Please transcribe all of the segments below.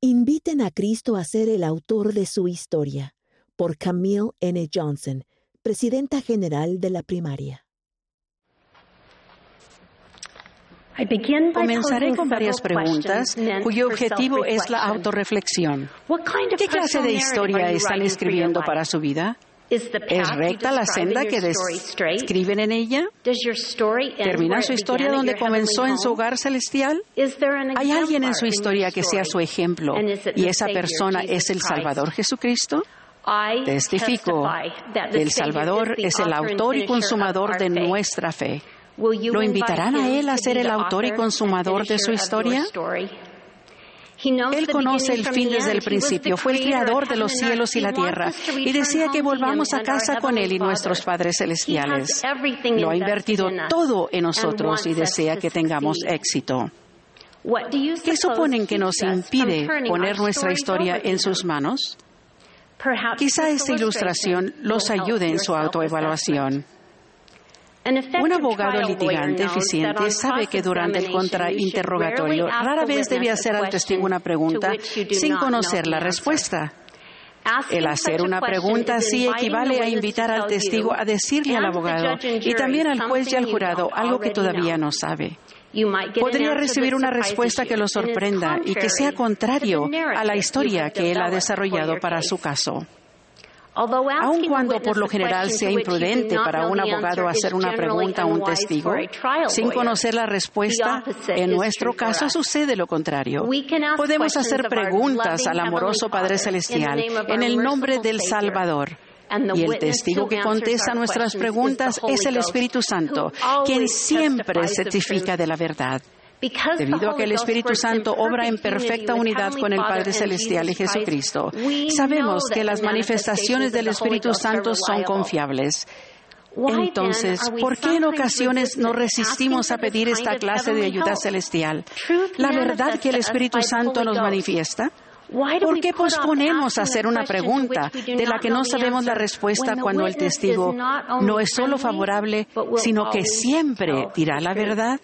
Inviten a Cristo a ser el autor de su historia, por Camille N. Johnson, presidenta general de la primaria. Comenzaré con varias preguntas cuyo objetivo es la autorreflexión. ¿Qué clase de historia están escribiendo para su vida? ¿Es recta la senda que describen en ella? ¿Termina su historia donde comenzó en su hogar celestial? ¿Hay alguien en su historia que sea su ejemplo y esa persona es el Salvador Jesucristo? Testifico que el Salvador es el autor y consumador de nuestra fe. ¿Lo invitarán a Él a ser el autor y consumador de su historia? Él conoce el fin desde el principio, fue el creador de los cielos y la tierra y desea que volvamos a casa con Él y nuestros padres celestiales. Lo ha invertido todo en nosotros y desea que tengamos éxito. ¿Qué suponen que nos impide poner nuestra historia en sus manos? Quizá esta ilustración los ayude en su autoevaluación. Un abogado litigante eficiente sabe que durante el contrainterrogatorio rara vez debe hacer al testigo una pregunta sin conocer la respuesta. El hacer una pregunta así equivale a invitar al testigo a decirle al abogado y también al juez y al jurado algo que todavía no sabe. Podría recibir una respuesta que lo sorprenda y que sea contrario a la historia que él ha desarrollado para su caso. Aun cuando por lo general sea imprudente para un abogado hacer una pregunta a un testigo, sin conocer la respuesta, en nuestro caso sucede lo contrario. Podemos hacer preguntas al amoroso Padre Celestial en el nombre del Salvador. Y el testigo que contesta nuestras preguntas es el Espíritu Santo, quien siempre certifica de la verdad. Debido a que el Espíritu Santo obra en perfecta unidad con el Padre Celestial y Jesucristo, sabemos que las manifestaciones del Espíritu Santo son confiables. Entonces, ¿por qué en ocasiones nos resistimos a pedir esta clase de ayuda celestial? ¿La verdad que el Espíritu Santo nos manifiesta? ¿Por qué posponemos hacer una pregunta de la que no sabemos la respuesta cuando el testigo no es solo favorable, sino que siempre dirá la verdad?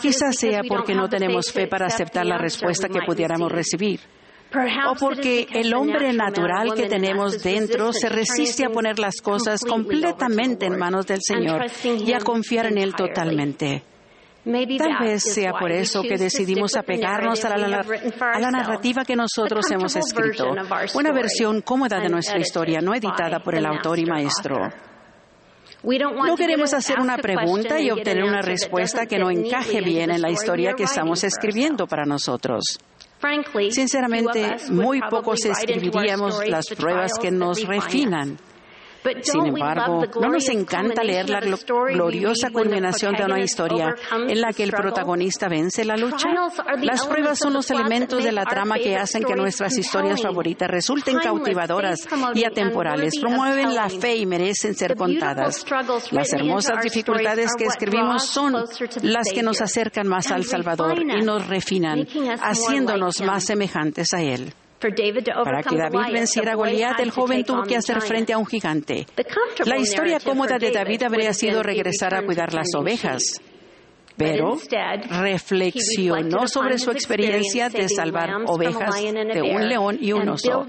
Quizás sea porque no tenemos fe para aceptar la respuesta que pudiéramos recibir. O porque el hombre natural que tenemos dentro se resiste a poner las cosas completamente en manos del Señor y a confiar en Él totalmente. Tal vez sea por eso que decidimos apegarnos a la, a la, narrativa que nosotros hemos escrito, una versión cómoda de nuestra historia, no editada por el autor y maestro. No queremos hacer una pregunta y obtener una respuesta que no encaje bien en la historia que estamos escribiendo para nosotros. Sinceramente, muy pocos escribiríamos las pruebas que nos refinan. Sin embargo, ¿no nos encanta leer la gloriosa culminación de una historia en la que el protagonista vence la lucha? Las pruebas son los elementos de la trama que hacen que nuestras historias favoritas resulten cautivadoras y atemporales, promueven la fe y merecen ser contadas. Las hermosas dificultades que escribimos son las que nos acercan más al Salvador y nos refinan, haciéndonos más semejantes a Él. Para que David venciera a Goliat, el joven tuvo que hacer frente a un gigante. La historia cómoda de David habría sido regresar a cuidar las ovejas. Pero reflexionó sobre su experiencia de salvar ovejas de un león y un oso.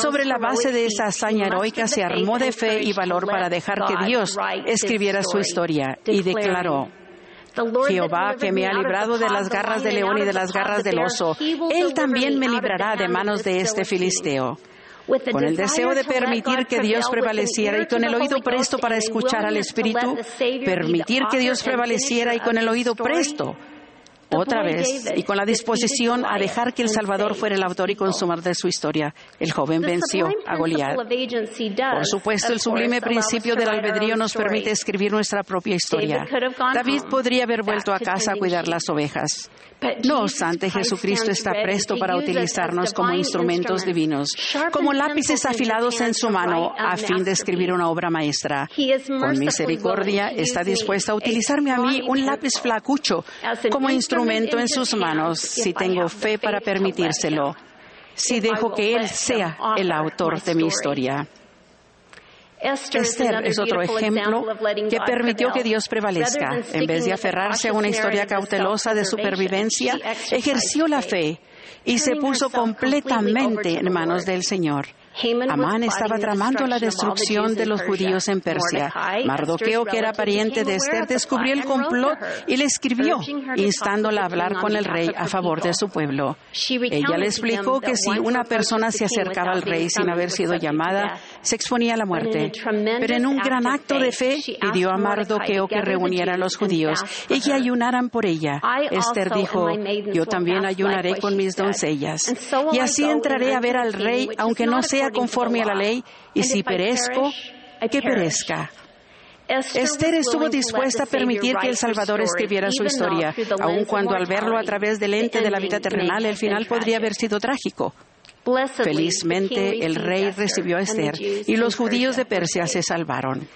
Sobre la base de esa hazaña heroica se armó de fe y valor para dejar que Dios escribiera su historia y declaró, Jehová, que me ha librado de las garras del león y de las garras del oso, Él también me librará de manos de este filisteo. Con el deseo de permitir que Dios prevaleciera y con el oído presto para escuchar al Espíritu, permitir que Dios prevaleciera y con el oído presto otra vez, y con la disposición a dejar que el Salvador fuera el autor y consumador de su historia, el joven venció a Goliat. Por supuesto, el sublime principio del albedrío nos permite escribir nuestra propia historia. David podría haber vuelto a casa a cuidar las ovejas. No obstante, Jesucristo está presto para utilizarnos como instrumentos divinos, como lápices afilados en su mano a fin de escribir una obra maestra. Con misericordia está dispuesto a utilizarme a mí, un lápiz flacucho, como instrumento en sus manos, si tengo fe para permitírselo, si dejo que Él sea el autor de mi historia. Esther es otro ejemplo que permitió que Dios prevalezca. En vez de aferrarse a una historia cautelosa de supervivencia, ejerció la fe y se puso completamente en manos del Señor. Amán estaba tramando la destrucción de los judíos en Persia. Mardoqueo, que era pariente de Esther, descubrió el complot y le escribió, instándola a hablar con el rey a favor de su pueblo. Ella le explicó que si una persona se acercaba al rey sin haber sido llamada, se exponía a la muerte. Pero en un gran acto de fe, pidió a Mardoqueo que reuniera a los judíos y que ayunaran por ella. Esther dijo, yo también ayunaré con mis doncellas. Y así entraré a ver al rey, aunque no sea conforme a la ley, y si perezco, que perezca. Esther estuvo dispuesta a permitir que el Salvador escribiera su historia, aun cuando al verlo a través del ente de la vida terrenal el final podría haber sido trágico. Felizmente el rey recibió a Esther y los judíos de Persia se salvaron.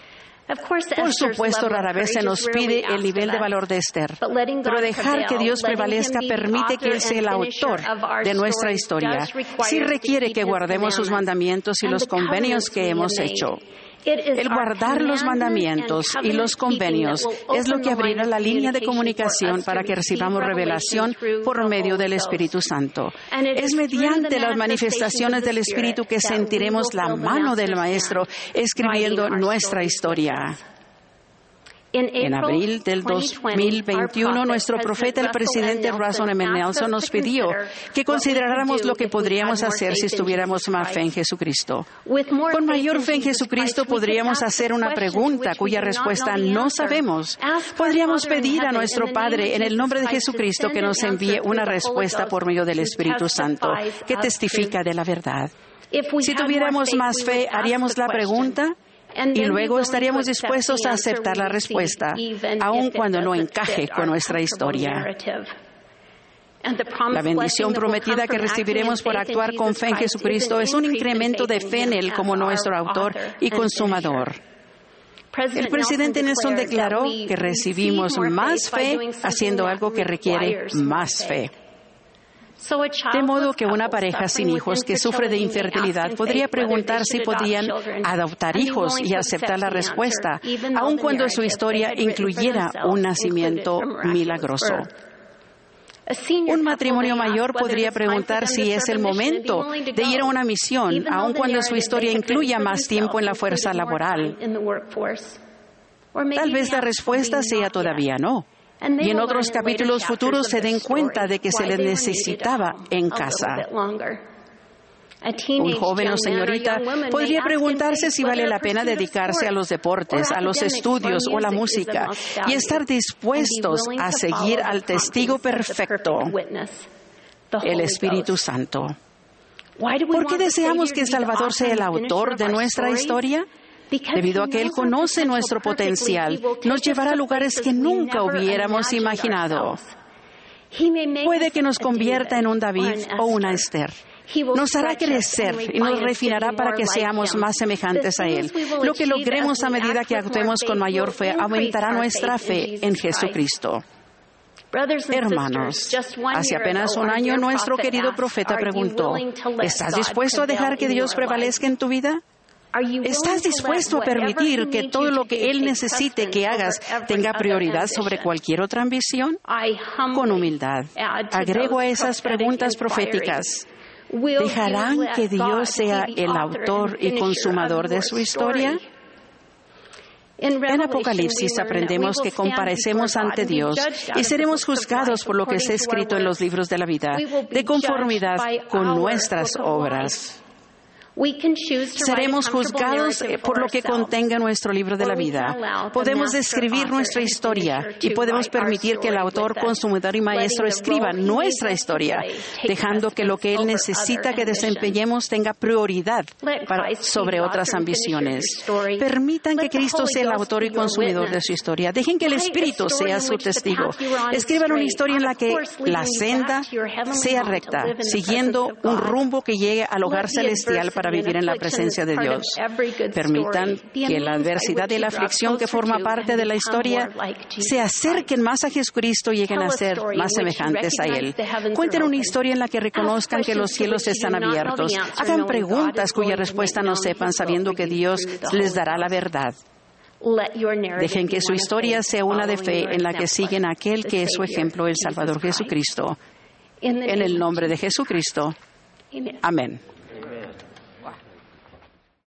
Por supuesto, rara vez se nos pide el nivel de valor de Esther, pero dejar que Dios prevalezca permite que Él sea el autor de nuestra historia. Sí requiere que guardemos sus mandamientos y los convenios que hemos hecho. El guardar los mandamientos y los convenios es lo que abrirá la línea de comunicación para que recibamos revelación por medio del Espíritu Santo. Es mediante las manifestaciones del Espíritu que sentiremos la mano del Maestro escribiendo nuestra historia. En abril del 2021, nuestro profeta, el presidente Russell M. Nelson, nos pidió que consideráramos lo que podríamos hacer si estuviéramos más fe en Jesucristo. Con mayor fe en Jesucristo podríamos hacer una pregunta cuya respuesta no sabemos. Podríamos pedir a nuestro Padre en el nombre de Jesucristo que nos envíe una respuesta por medio del Espíritu Santo que testifica de la verdad. Si tuviéramos más fe, haríamos la pregunta y luego estaríamos dispuestos a aceptar la respuesta, aun cuando no encaje con nuestra historia. La bendición prometida que recibiremos por actuar con fe en Jesucristo es un incremento de fe en Él como nuestro autor y consumador. El presidente Nelson declaró que recibimos más fe haciendo algo que requiere más fe. De modo que una pareja sin hijos que sufre de infertilidad podría preguntar si podían adoptar hijos y aceptar la respuesta, aun cuando su historia incluyera un nacimiento milagroso. Un matrimonio mayor podría preguntar si es el momento de ir a una misión, aun cuando su historia incluya más tiempo en la fuerza laboral. Tal vez la respuesta sea todavía no y en otros capítulos futuros se den cuenta de que se les necesitaba en casa. Un joven o señorita podría preguntarse si vale la pena dedicarse a los deportes, a los estudios o a la música y estar dispuestos a seguir al testigo perfecto, el Espíritu Santo. ¿Por qué deseamos que el Salvador sea el autor de nuestra historia? Debido a que Él conoce nuestro potencial, nos llevará a lugares que nunca hubiéramos imaginado. Puede que nos convierta en un David o una Esther. Nos hará crecer y nos refinará para que seamos más semejantes a Él. Lo que logremos a medida que actuemos con mayor fe aumentará nuestra fe en Jesucristo. Hermanos, hace apenas un año nuestro querido profeta preguntó, ¿estás dispuesto a dejar que Dios prevalezca en tu vida? ¿Estás dispuesto a permitir que todo lo que Él necesite que hagas tenga prioridad sobre cualquier otra ambición? Con humildad, agrego a esas preguntas proféticas. ¿Dejarán que Dios sea el autor y consumador de su historia? En Apocalipsis aprendemos que comparecemos ante Dios y seremos juzgados por lo que está escrito en los libros de la vida, de conformidad con nuestras obras. Seremos juzgados por lo que contenga nuestro libro de la vida. Podemos describir nuestra historia y podemos permitir que el autor, consumidor y maestro escriba nuestra historia, dejando que lo que él necesita que desempeñemos tenga prioridad sobre otras ambiciones. Permitan que Cristo sea el autor y consumidor de su historia. Dejen que el Espíritu sea su testigo. Escriban una historia en la que la senda sea recta, siguiendo un rumbo que llegue al hogar celestial para vivir en la presencia de Dios. Permitan que la adversidad y la aflicción que forma parte de la historia se acerquen más a Jesucristo y lleguen a ser más semejantes a Él. Cuenten una historia en la que reconozcan que los cielos están abiertos. Hagan preguntas cuya respuesta no sepan, sabiendo que Dios les dará la verdad. Dejen que su historia sea una de fe en la que siguen a aquel que es su ejemplo, el Salvador Jesucristo. En el nombre de Jesucristo. Amén.